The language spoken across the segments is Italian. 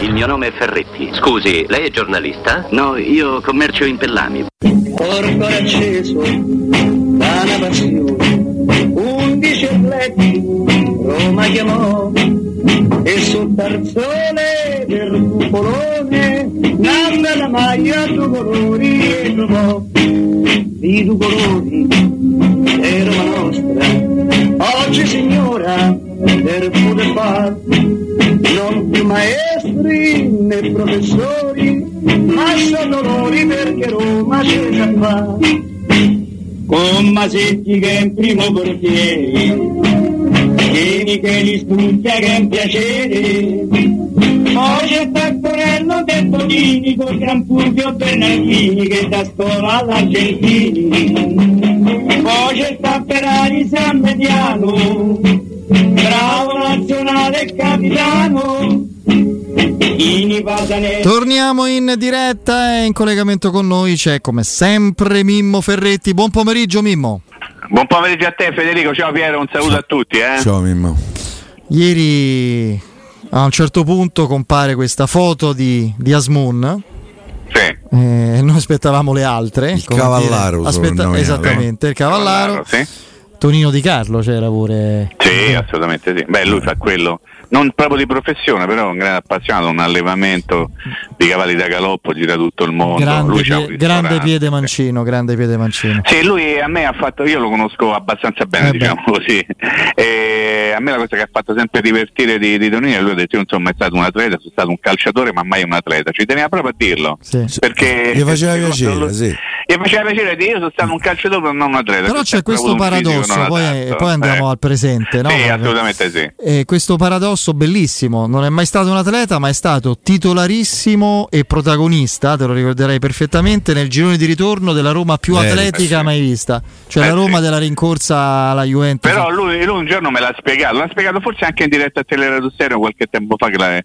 Il mio nome è Ferretti. Scusi, lei è giornalista? No, io commercio in pellami. Corpo acceso da una passione, undici atleti Roma chiamò e sul tarzone del cupolone nanda la maglia due colori e trovò di due colori né professori ma sono loro perché Roma c'è già fa con Masetti che è in primo portiere Vieni che li studia che è un piacere. Poi c'è Taccorello del Tonini con Gran Fulvio Bernardini che da scuola all'Argentini. Poi c'è Tapperari San Mediano bravo nazionale capitano Torniamo in diretta e in collegamento con noi c'è come sempre Mimmo Ferretti. Buon pomeriggio Mimmo. Buon pomeriggio a te Federico, ciao Piero, un saluto a tutti. Eh. Ciao Mimmo. Ieri a un certo punto compare questa foto di, di Asmoon. Sì. Eh, noi aspettavamo le altre. Il cavallaro. Aspetta, esattamente, il cavallaro. Sì. Tonino Di Carlo c'era pure. Sì, assolutamente sì. Beh, lui fa quello non proprio di professione, però un grande appassionato, un allevamento di cavalli da galoppo, gira tutto il mondo. Grande, pie- grande piede mancino, grande piede mancino. Sì, lui a me ha fatto, io lo conosco abbastanza bene, eh diciamo beh. così. E a me la cosa che ha fatto sempre divertire di, di Tonino, lui ha detto io non sono mai stato un atleta, sono stato un calciatore, ma mai un atleta. Ci teneva proprio a dirlo. Sì. Perché gli faceva piacere, lo, sì. Gli faceva piacere dire io sono stato un calciatore, ma non un atleta. Però c'è questo paradosso, poi, poi, andiamo eh. al presente, no? Sì, assolutamente sì. E questo paradosso bellissimo, non è mai stato un atleta, ma è stato titolarissimo e protagonista, te lo ricorderai perfettamente, nel girone di ritorno della Roma più Beh, atletica sì. mai vista, cioè Eh, la Roma sì. della rincorsa alla Juventus. Però lui, lui un giorno me l'ha spiegato, l'ha spiegato forse anche in diretta a Teleradio Stereo qualche tempo fa che la,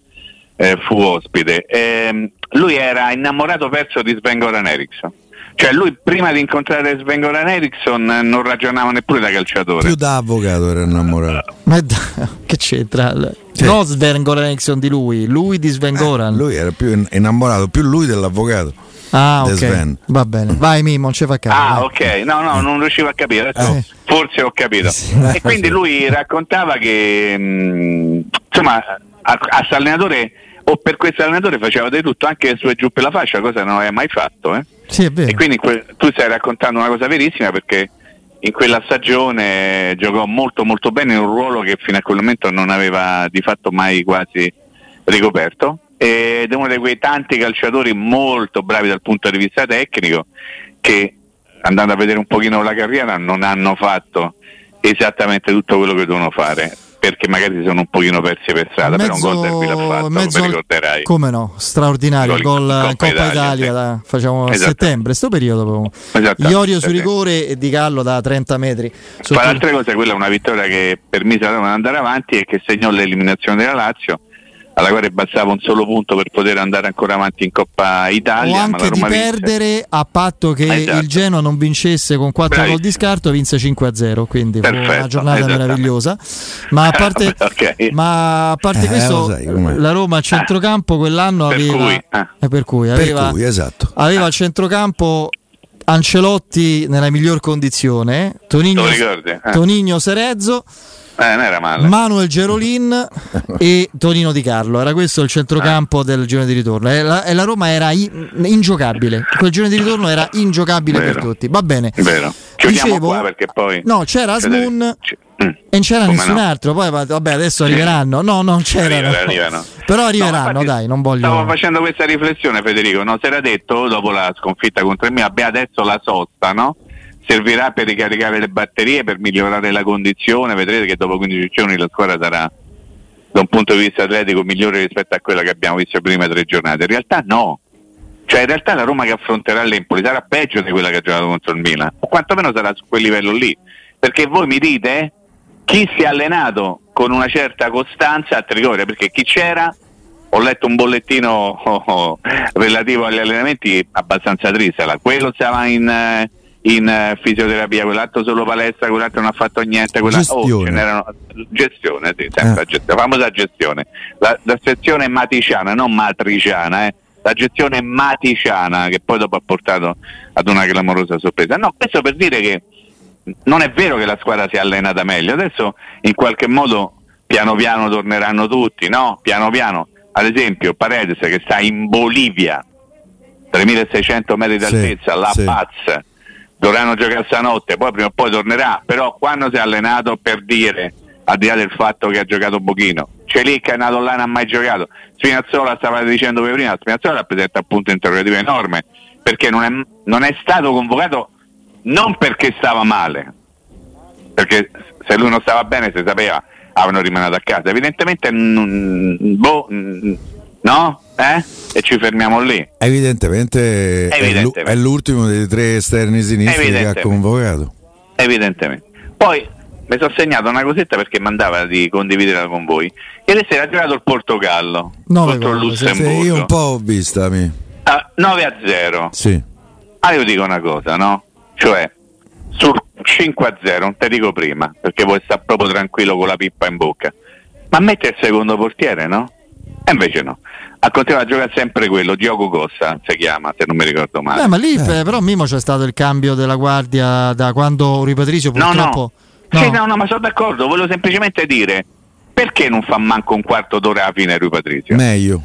eh, fu ospite. Ehm, lui era innamorato perso di Sven Goran Eriksson. Cioè lui prima di incontrare Sven Goran Eriksson eh, non ragionava neppure da calciatore. Più da avvocato era innamorato. Ma è da- che c'entra? No Sven Goran Eriksson di lui, lui di Sven Goran. Eh, Lui era più in- innamorato, più lui dell'avvocato. ah, ok. Sven. Va bene. Vai Mimmo, non ci fa caso. Ah, vai. ok, no, no, non riuscivo a capire, adesso Eh. forse ho capito. E quindi lui raccontava che mh, insomma a, a allenatore o per questo allenatore faceva di tutto anche su e giù per la fascia, cosa non aveva mai fatto. Eh? Sì. E quindi que- tu stai raccontando una cosa verissima perché in quella stagione giocò molto molto bene in un ruolo che fino a quel momento non aveva di fatto mai quasi ricoperto ed è uno di quei tanti calciatori molto bravi dal punto di vista tecnico che andando a vedere un pochino la carriera non hanno fatto esattamente tutto quello che dovevano fare perché magari si sono un pochino persi per strada però un gol derby l'ha fatto, mezzo lo al- ricorderai Come no? Straordinario. Gol in Coppa Italia, Italia, da- facciamo a Esatto. settembre, sto periodo. Esatto, Iorio su rigore e Di Gallo da 30 metri. Sotto- Tra le altre cose, quella è una vittoria che permise di andare avanti e che segnò l'eliminazione della Lazio, alla quale bastava un solo punto per poter andare ancora avanti in Coppa Italia. o ma anche la di Roma vinse. perdere a patto che Esatto. il Genoa non vincesse con 4 gol Bravissimo. di scarto vinse 5-0 quindi fu una Perfetto, giornata meravigliosa ma a parte, Ok. ma a parte Eh, questo sai la Roma a centrocampo quell'anno Per aveva cui, eh. eh, per cui Per aveva, cui, esatto. aveva al centrocampo Ancelotti nella miglior condizione Tonigno? Eh. Tonigno Serezzo Eh, non. Manuel Gerolin e Tonino Di Carlo. Era questo il centrocampo del girone di ritorno. E la, e la Roma era in- ingiocabile. Quel girone di ritorno era ingiocabile per Vero. tutti. Va bene. Vero. Chiudiamo Dicevo- qua perché poi... No, c'era Asmun mm. e non c'era Come nessun no? altro. Poi va- vabbè, adesso arriveranno. No, non c'erano. Arrivano, arrivano. Però No, arriveranno, infatti, dai, non voglio. Stavo facendo questa riflessione, Federico. No? Si era detto dopo la sconfitta contro il Milan, abbiamo adesso la sosta, no? Servirà per ricaricare le batterie, per migliorare la condizione. Vedrete che dopo 15 giorni la squadra sarà da un punto di vista atletico migliore rispetto a quella che abbiamo visto le prime tre giornate. In realtà no. Cioè in realtà la Roma che affronterà l'Empoli sarà peggio di quella che ha giocato contro il Milan, o quantomeno sarà su quel livello lì. Perché voi mi dite chi si è allenato con una certa costanza a Trigoria, perché chi c'era, ho letto un bollettino oh, oh, relativo agli allenamenti abbastanza triste, quello stava in, eh, in eh, fisioterapia, quell'altro solo palestra, quell'altro non ha fatto niente, quella... oh, Gestione. n'erano- gestione, sì, sempre Eh. la gestione, famosa gestione, la, la sezione maticiana, non matriciana, eh. la gestione maticiana che poi dopo ha portato ad una clamorosa sorpresa. No, questo per dire che non è vero che la squadra si è allenata meglio, adesso in qualche modo piano piano torneranno tutti, no? Piano piano. Ad esempio Paredes che sta in Bolivia, 3600 metri Sì, d'altezza, La sì. Dovranno giocare stanotte, poi prima o poi tornerà, però quando si è allenato per dire, al di là del fatto che ha giocato pochino, Celic è nato là, non ha mai giocato, Spinazzola stava dicendo prima, Spinazzola rappresenta un punto interrogativo enorme, perché non è, non è stato convocato non perché stava male, perché se lui non stava bene si sapeva, avevano rimandato a casa, evidentemente boh, no? Eh? E ci fermiamo lì. Evidentemente, Evidentemente. È, l'ultimo dei tre esterni sinistri che ha convocato. evidentemente. Poi mi sono segnato una cosetta perché mandava di condividerla con voi. Ieri sera ha giocato il Portogallo Nove contro il Lussemburgo. io un po' ho vista, mi. Ah, 9 a 0. Sì. Ah, io dico una cosa, no? Cioè, sul 5 a 0, non te dico prima, perché vuoi stare proprio tranquillo con la pippa in bocca. Ma mette il secondo portiere, no? E invece no. Ha continuato a giocare sempre quello, Diogo Costa si chiama, se non mi ricordo male. Beh, ma lì eh, però Mimo c'è stato il cambio della guardia da quando Rui Patrizio No, purtroppo no. Sì, no, no, ma sono d'accordo, volevo semplicemente dire perché non fa manco un quarto d'ora alla fine Rui Patrizio? Meglio.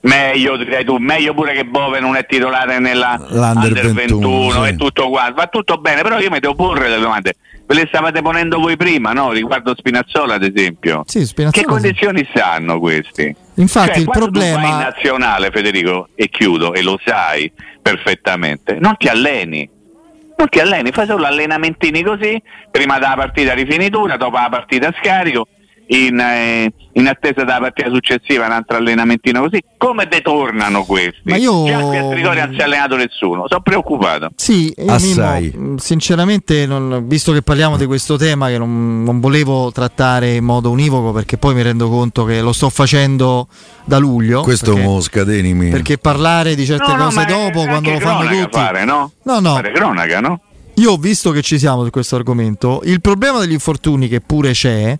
meglio, direi tu, meglio pure che Bove non è titolare nella L'Under Under 21, 21, e sì. tutto qua, va tutto bene, però io mi devo porre le domande. Ve le stavate ponendo voi prima, no? Riguardo Spinazzola, ad esempio. Sì, Spinazzola, che sì. condizioni stanno questi? Infatti Cioè, il quando tu vai in problema nazionale, Federico, e chiudo, e lo sai perfettamente, non ti alleni. Non ti alleni, fai solo allenamentini così, prima della partita rifinitura, dopo la partita scarico, in, eh, in attesa della partita successiva un altro allenamentino così. Come detornano questi? Ma io- Già qui a Trigoria non si è allenato nessuno, sono preoccupato. Sì. Mimmo, mh, sinceramente, non- visto che parliamo di questo tema che non, non volevo trattare in modo univoco perché poi mi rendo conto che lo sto facendo da luglio. Questo perché, mo scateni perché parlare di certe No, no, cose è dopo, quando lo fanno tutti... Fare, no? No, no. Fare cronaca, no? Io ho visto che ci siamo su questo argomento. Il problema degli infortuni, che pure c'è,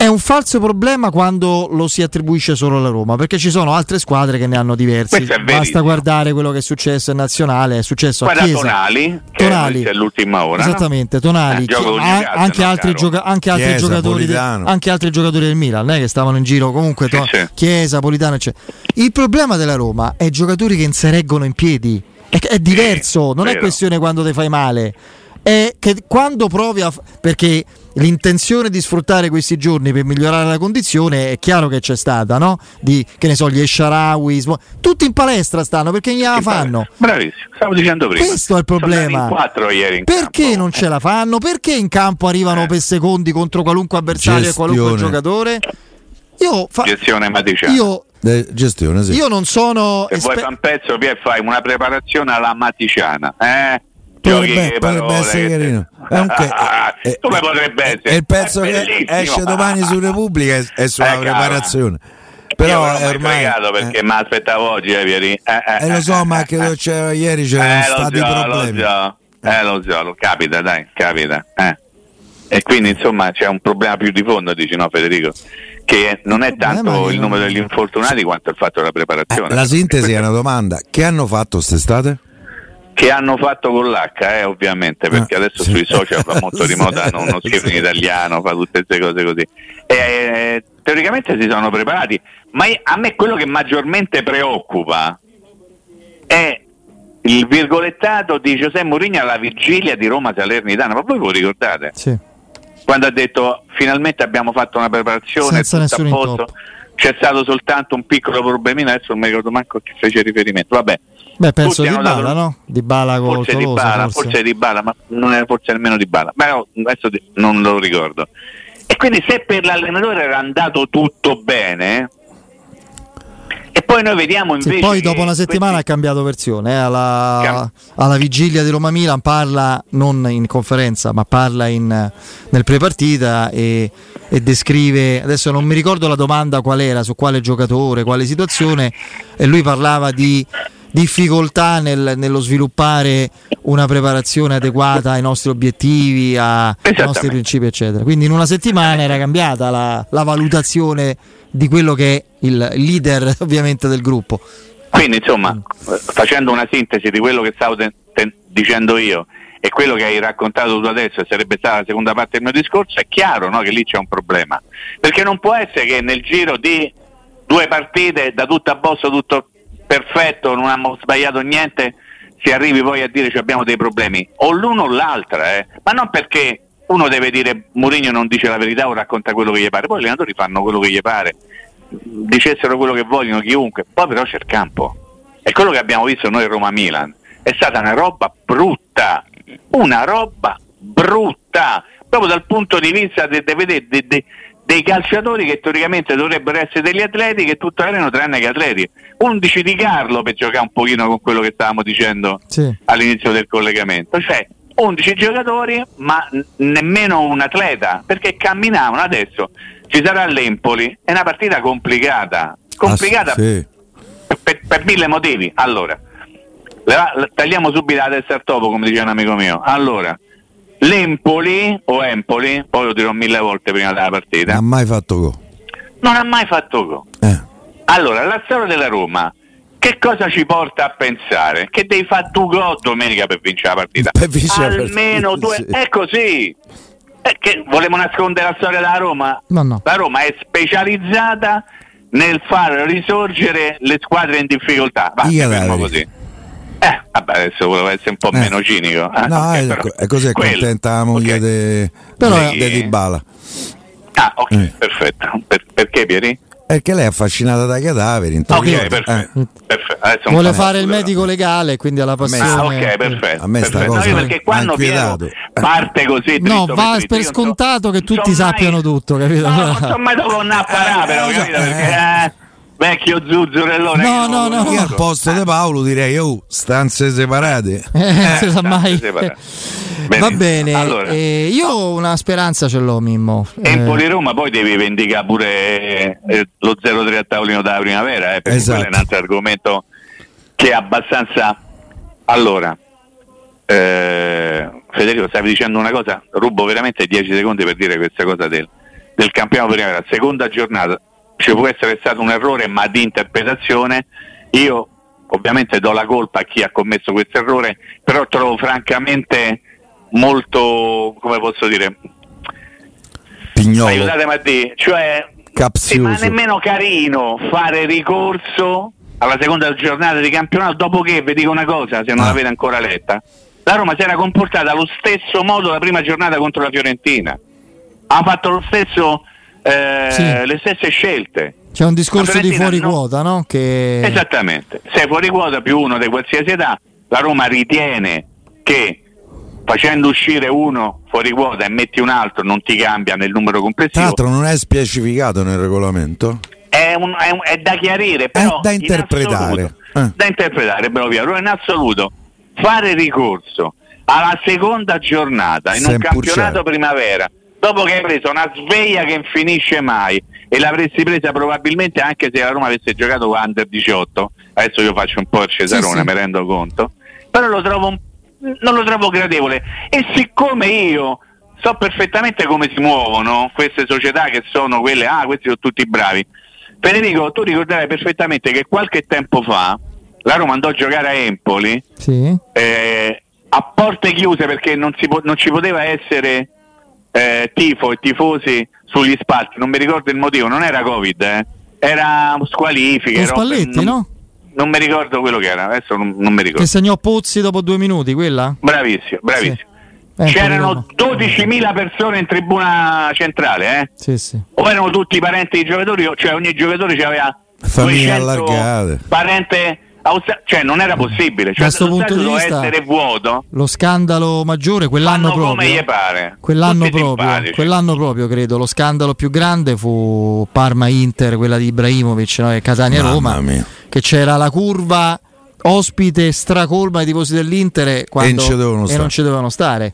è un falso problema quando lo si attribuisce solo alla Roma, perché ci sono altre squadre che ne hanno diversi. È Basta guardare quello che è successo in nazionale, è successo a Guarda Chiesa. Tonali, che Tonali. è l'ultima ora. no? Esattamente, Tonali, Eh, a- anche, altri gioca- anche altri Chiesa, giocatori de- anche altri giocatori del Milan, non è che stavano in giro comunque to- Sì, sì. Chiesa, Politano, eccetera. Il problema della Roma è giocatori che non si reggono in piedi. È, è diverso, non è vero. questione quando ti fai male. È che quando provi a. f- perché l'intenzione di sfruttare questi giorni per migliorare la condizione è chiaro che c'è stata, no? Di che ne so, gli Esharawi, tutti in palestra stanno perché non la fanno. Bravissimo, stavo dicendo prima. Questo è il problema. andati in quattro ieri in Perché campo. non ce la fanno? Perché in campo arrivano Eh. per secondi contro qualunque avversario e qualunque Gestione. giocatore? Io, fa- Gestione maticiana. io, Eh, gestione, sì. io non sono. Se vuoi esper- fare un pezzo, via e fai una preparazione alla maticiana. Eh? Potrebbe- potrebbe essere che- carino. È un che- eh, Come potrebbe essere? E il pezzo È che esce domani su Repubblica è, è sulla Eh, preparazione. Io Però è mai ormai. fregato perché eh, mi aspettavo oggi, eh, Pieri. Eh, eh, eh, lo so, eh, ma eh, che eh. c'era ieri c'erano Eh, lo stati so, problemi. Lo so, eh, lo so, lo capita, dai, capita. eh. E quindi insomma c'è un problema più di fondo, dici no Federico? Che non è tanto è il numero degli infortunati quanto il fatto della Eh, preparazione. la sintesi è una domanda: che hanno fatto quest'estate? Che hanno fatto con l'H, eh, ovviamente, perché Ah, adesso sì. sui social va molto di moda, hanno uno scrive in italiano, fa tutte queste cose così. E, eh, teoricamente si sono preparati, ma a me quello che maggiormente preoccupa è il virgolettato di Giuseppe Mourinho alla vigilia di Roma Salernitana, ma voi ve lo ricordate? Sì. Quando ha detto finalmente abbiamo fatto una preparazione, Senza tutto a posto, c'è stato soltanto un piccolo problemino, adesso non mi ricordo manco a chi fece riferimento, vabbè. Beh, penso di hanno dato- Bala, no? Di Bala con forse di Tolosa, Bala, forse. forse di Bala, ma non era forse nemmeno di Bala. Ma no, adesso di- non lo ricordo. E quindi se per l'allenatore era andato tutto bene, e poi noi vediamo invece. Sì, poi dopo una settimana questi- ha cambiato versione, eh, alla, Cam- alla vigilia di Roma Milan parla non in conferenza, ma parla in- nel prepartita e, e descrive, adesso non mi ricordo la domanda qual era, su quale giocatore, quale situazione, e lui parlava di difficoltà nel- nello sviluppare una preparazione adeguata ai nostri obiettivi, a- ai nostri principi, eccetera. Quindi in una settimana era cambiata la, la valutazione di quello che è il leader ovviamente del gruppo. Quindi, insomma, facendo una sintesi di quello che stavo te- te- dicendo io e quello che hai raccontato tu adesso, e sarebbe stata la seconda parte del mio discorso, è chiaro no, che lì c'è un problema. Perché non può essere che nel giro di due partite, da tutto a bosso, tutto perfetto, non abbiamo sbagliato niente, si arrivi poi a dire che abbiamo dei problemi. O l'uno o l'altra, eh. ma non perché uno deve dire Mourinho non dice la verità o racconta quello che gli pare, poi gli allenatori fanno quello che gli pare, dicessero quello che vogliono chiunque, poi però c'è il campo. E quello che abbiamo visto noi Roma-Milan è stata una roba brutta, una roba brutta, proprio dal punto di vista vedete, de- de- dei calciatori che teoricamente dovrebbero essere degli atleti che tutto erano tranne che atleti. 11 di Carlo per giocare un pochino con quello che stavamo dicendo Sì. all'inizio del collegamento, cioè 11 giocatori ma nemmeno un atleta, perché camminavano adesso. Ci sarà l'Empoli, è una partita complicata, complicata Ah, sì. per, per mille motivi. Allora, la- la- tagliamo subito la testa al topo, come diceva un amico mio. Allora, l'Empoli o Empoli, poi lo dirò mille volte prima della Non partita, ha mai fatto gol. non ha mai fatto gol. Eh. Allora, la storia della Roma, che cosa ci porta a pensare? Che devi fare due gol domenica per vincere la partita. Per vincere Almeno partita, due. sì. È così. È che volevo nascondere la storia della Roma? No, no. La Roma è specializzata nel far risorgere le squadre in difficoltà. Va, così. Eh, vabbè, adesso volevo essere un po' Eh. meno cinico. eh. No, Ok, è, però- è così è quello. contenta la moglie Ok. di Però- de Dybala. Ah, ok, Eh. perfetto. Per- perché Pieri? Perché lei è affascinata dai cadaveri. in Ok, perfetto. Eh. perfetto. Vuole fare il però. medico legale, quindi alla passione. Ah, ok, perfetto. A me sta perfetto. cosa No, io perché quando ha Piero inquietato. parte così No, dritto va dritto, per scontato che tutti mai- sappiano tutto, capito? No, non so mai dove andare a parare, però, Eh, so, capito? Perché eh. eh, vecchio zuzzurellone. No, no, no. Io conosco. al posto di Paolo direi, oh, stanze separate. Eh, si sa mai. separate. Va bene, Allora. eh, io una speranza ce l'ho, Mimmo. Eh, Empoli Roma poi devi vendicare pure eh, lo 0-3 a tavolino della primavera, eh, perché Esatto. quello è un altro argomento che è abbastanza. Allora, eh, Federico, stavi dicendo una cosa, rubo veramente 10 secondi per dire questa cosa del, del campionato primavera. Seconda giornata, ci può essere stato un errore, ma di interpretazione. Io ovviamente do la colpa a chi ha commesso questo errore, però trovo francamente molto, come posso dire, Pignolo. aiutatemi a dire, cioè sì, ma nemmeno carino fare ricorso alla seconda giornata di campionato dopo che vi dico una cosa se non Ah. l'avete ancora letta la Roma si era comportata allo stesso modo la prima giornata contro la Fiorentina ha fatto lo stesso eh, Sì. le stesse scelte C'è un discorso di fuori no. quota, no? Che... Esattamente, sei fuori quota più uno di qualsiasi età, la Roma ritiene che facendo uscire uno fuori quota e metti un altro non ti cambia nel numero Tra complessivo. l'altro non è specificato nel regolamento. È, un- è un- è da chiarire, però da in interpretare. assoluto- Eh. Da interpretare, bravo Piero. In assoluto, fare ricorso alla seconda giornata in un Sempre campionato primavera, dopo che hai preso una sveglia che non finisce mai e l'avresti presa probabilmente anche se la Roma avesse giocato con Under 18, adesso io faccio un po' il Cesarone, Sì, sì. mi rendo conto, però lo trovo non lo trovo gradevole e siccome io so perfettamente come si muovono queste società che sono quelle, ah questi sono tutti bravi, Federico tu ricorderai perfettamente che qualche tempo fa la Roma andò a giocare a Empoli Sì. eh, a porte chiuse perché non, si po- non ci poteva essere eh, tifo e tifosi sugli spalti, non mi ricordo il motivo, non era Covid, eh. era squalifiche. Spalletti, non, no? Non mi ricordo quello che era, adesso non, non mi ricordo. Che segnò Pozzi dopo due minuti, quella? Bravissimo, bravissimo. Empoli, C'erano Roma. 12.000 persone in tribuna centrale, eh? Sì, sì. o erano tutti parenti dei giocatori, cioè ogni giocatore aveva Famiglie 200 allargate. parente cioè non era possibile, cioè Da sto lo punto di vista- essere vuoto. Lo scandalo maggiore quell'anno Fanno come proprio. gli pare. Quell'anno proprio, quell'anno proprio credo, lo scandalo più grande fu Parma-Inter, quella di Ibrahimovic no? e Catania-Roma, che c'era la curva ospite stracolma ai tifosi dell'Inter e, quando- non ci dovevano e stare. non ci dovevano stare.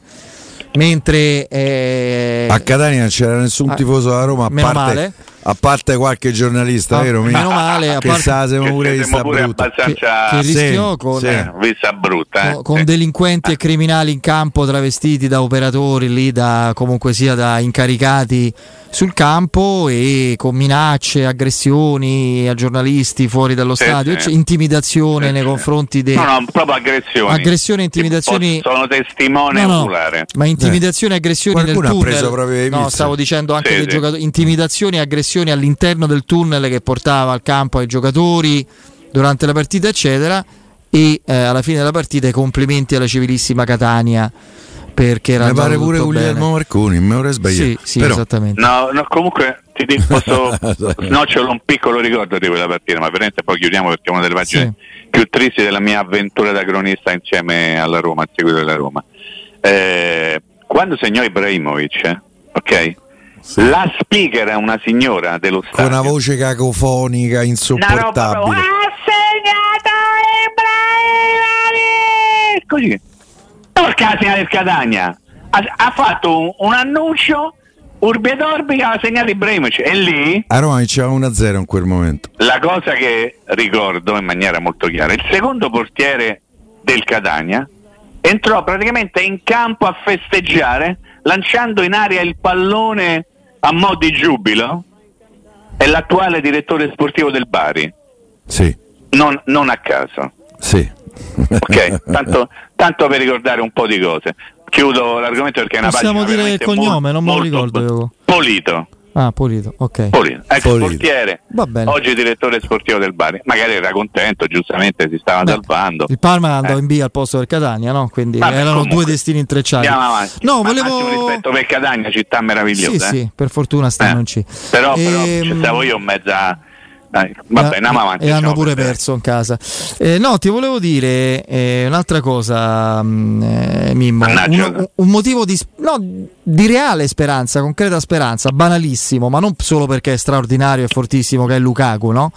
Mentre eh, A Catania non c'era nessun tifoso della Roma, a meno parte, male. A parte qualche giornalista, Ah, vero? Meno male, a che parte- sa, siamo Che pure vista pure brutta. abbastanza che, che Sì, con, sì. eh, vista brutta. eh. con- con Sì. delinquenti e criminali in campo travestiti da operatori lì, da comunque sia da incaricati sul campo e con minacce, aggressioni a giornalisti fuori dallo Sì, stadio, sì. cioè, intimidazioni Sì, nei confronti dei No, no, proprio aggressioni. Aggressioni e intimidazioni- Sono testimone No, no, oculare. ma intimidazioni e aggressioni nel Qualcuno ha tunnel. preso proprio no, stavo dicendo anche Sì, dei sì. giocatori. Intimidazioni e aggressioni all'interno del tunnel che portava al campo ai giocatori durante la partita, eccetera. E eh, alla fine della partita i complimenti alla civilissima Catania perché era Mi pare pure tutto Guglielmo bene. Marconi, mi avrei sbagliato. Sì, sì, Però, esattamente. No, no, comunque ti dico, posso, no, ce l'ho un piccolo ricordo di quella partita, ma veramente poi chiudiamo perché è una delle pagine più tristi della mia avventura da cronista insieme alla Roma, a seguito della Roma. Eh, quando segnò Ibrahimovic, eh, ok? La speaker è una signora dello con stadio. una voce cacofonica, Una roba insopportabile. "Ha segnato Ibrahimovic! Così. Porca la del Catania. Ha, ha fatto un, un annuncio Urbi et Orbi che aveva segnato Ibrahimovic e lì A Roma vinceva 1-0 in quel momento. la cosa che ricordo in maniera molto chiara, il secondo portiere del Catania entrò praticamente in campo a festeggiare lanciando in aria il pallone a mo' di giubilo è l'attuale direttore sportivo del Bari, Sì, non, non a caso. sì. Ok, tanto, tanto per ricordare un po' di cose. Chiudo l'argomento perché è una Possiamo pagina dire il cognome, non me lo molto- ricordo io. Polito. Ah, pulito, ok. Polito, ex Polito. portiere, Va bene. oggi direttore sportivo del Bari. Magari era contento, giustamente si stava Beh, salvando. Il Parma andava Eh. in B al posto del Catania, no? Quindi Vabbè, erano comunque, due destini intrecciati. Andiamo avanti. No, Ma volevo. rispetto per Catania, città Sì, meravigliosa. sì, eh. per fortuna stanno Eh. in C. Però, però Ehm, ci stavo io in mezza. Dai, vabbè, e- andiamo avanti. E hanno diciamo, pure perché- perso in casa. Eh, no, ti volevo dire eh, un'altra cosa, mh, eh, Mimmo. Un, un motivo di, no, di reale speranza, concreta speranza, banalissimo, ma non solo perché è straordinario e fortissimo, che è Lukaku, no?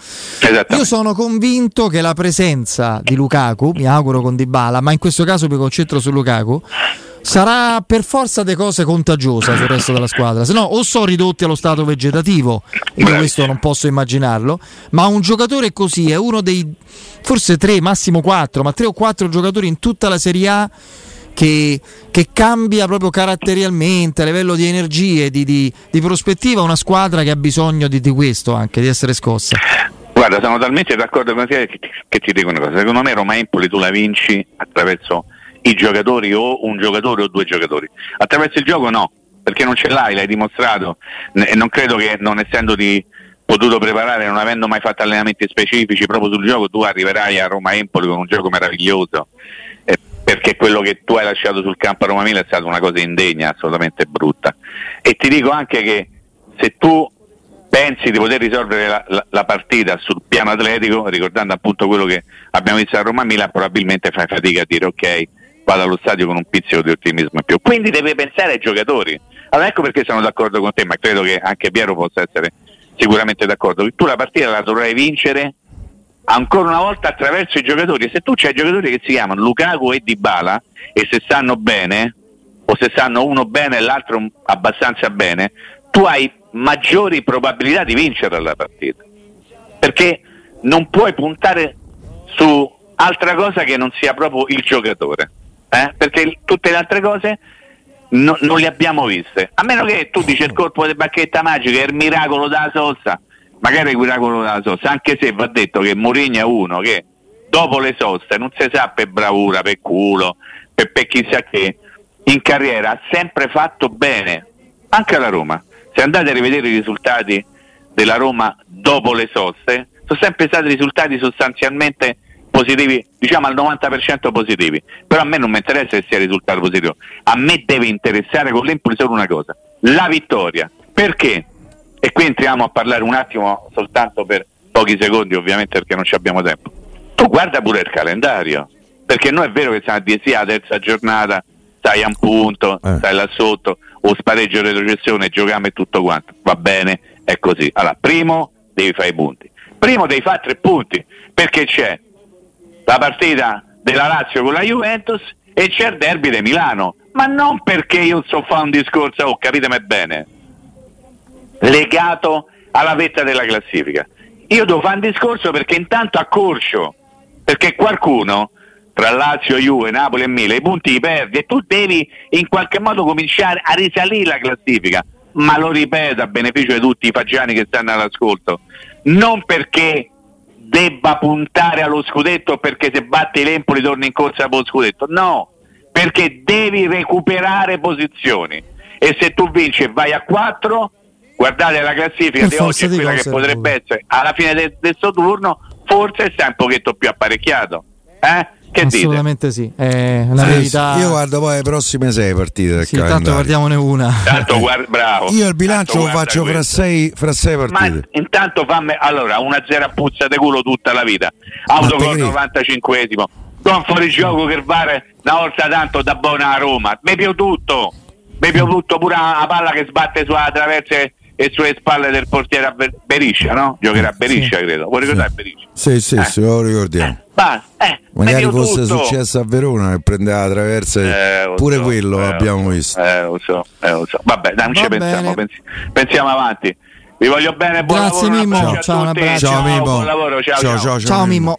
Io sono convinto che la presenza di Lukaku, mi auguro con Dybala, ma in questo caso mi concentro su Lukaku, sarà per forza di cose contagiosa sul resto della squadra. Se no, o sono ridotti allo stato vegetativo, io questo non posso immaginarlo, ma un giocatore così è uno dei forse tre, massimo quattro, ma tre o quattro giocatori in tutta la Serie A. Che, che cambia proprio caratterialmente a livello di energie, di, di- di prospettiva, una squadra che ha bisogno di, di questo anche, di essere scossa. Guarda, sono talmente d'accordo con te che, che ti dico una cosa. Secondo me Roma Empoli tu la vinci attraverso i giocatori o un giocatore o due giocatori. Attraverso il gioco no, perché non ce l'hai, l'hai dimostrato e non credo che non essendoti potuto preparare, non avendo mai fatto allenamenti specifici proprio sul gioco, tu arriverai a Roma Empoli con un gioco meraviglioso. eh, perché quello che tu hai lasciato sul campo a Roma Mila è stata una cosa indegna, assolutamente brutta. E ti dico anche che se tu pensi di poter risolvere la, la- la partita sul piano atletico, ricordando appunto quello che abbiamo visto a Roma Milan, probabilmente fai fatica a dire ok, vado allo stadio con un pizzico di ottimismo in più. Quindi deve pensare ai giocatori. Allora ecco perché sono d'accordo con te, ma credo che anche Piero possa essere sicuramente d'accordo. Tu la partita la dovrai vincere ancora una volta attraverso i giocatori. Se tu c'hai giocatori che si chiamano Lukaku e Dybala e se stanno bene, o se stanno uno bene e l'altro abbastanza bene, tu hai maggiori probabilità di vincere la partita. Perché non puoi puntare su altra cosa che non sia proprio il giocatore. Eh? Perché tutte le altre cose no- non le abbiamo viste. A meno che tu dici il colpo di bacchetta magica, è il miracolo della sosta, magari il miracolo della sosta, anche se va detto che Mourinho è uno che dopo le soste, non si sa per bravura, per culo, per, per chissà che, in carriera ha sempre fatto bene, anche alla Roma. Se andate a rivedere i risultati della Roma dopo le soste, sono sempre stati risultati sostanzialmente positivi, diciamo al 90% positivi. Però a me non mi interessa che sia risultato positivo, a me deve interessare con l'Empoli solo una cosa, la vittoria. Perché? E qui entriamo a parlare un attimo soltanto per pochi secondi, ovviamente perché non ci abbiamo tempo. Tu guarda pure il calendario, perché noi è vero che siamo a dire sì, la terza giornata, stai a un punto, Eh. stai là sotto, o spareggio retrocessione, giochiamo e tutto quanto. Va bene, è così. Allora, primo devi fare i punti. Primo devi fare tre punti, perché c'è la partita della Lazio con la Juventus e c'è il derby di Milano. Ma non perché io so fare un discorso, oh, capitemi bene, legato alla vetta della classifica. Io devo fare un discorso perché intanto accorcio, perché qualcuno tra Lazio, Juve, Napoli e Milan i punti li perdi e tu devi in qualche modo cominciare a risalire la classifica. Ma lo ripeto a beneficio di tutti i fagiani che stanno all'ascolto, non perché debba puntare allo scudetto perché se batti l'Empoli torni in corsa per lo scudetto, no, perché devi recuperare posizioni. E se tu vinci e vai a 4 guardate la classifica di oggi è quella che potrebbe essere alla fine del, del suo turno forse stai un pochetto più apparecchiato eh? Che dite? Assolutamente sì, è una Sì, verità. Io guardo poi le prossime sei partite del Sì, tanto calendario. guardiamone una. Tanto guarda, bravo Io il bilancio lo faccio fra sei, fra sei ma partite. intanto fammi allora 1-0 a puzza di culo tutta la vita autogol te 95esimo con fuori gioco che vale una volta tanto da buona a Roma mi più tutto mi più tutto pure la palla che sbatte sulla traversa e sulle spalle del portiere a Beriscia no? giocherà a Beriscia credo vuoi ricordare Beriscia? Sì, sì, Eh. sì, lo ricordiamo. Basta, eh, Magari fosse tutto. successo a Verona che prendeva la traversa, Eh, lo pure so, quello eh, abbiamo lo so, visto. Eh, lo so, eh, lo so. Vabbè, dai, non Va ci pensiamo, bene. pensi- pensiamo avanti. Vi voglio bene, buon Grazie, lavoro, Mimmo. Ciao, tutti. abbraccio. Ciao, Mimmo. buon lavoro, ciao, ciao. ciao, Ciao Mimmo.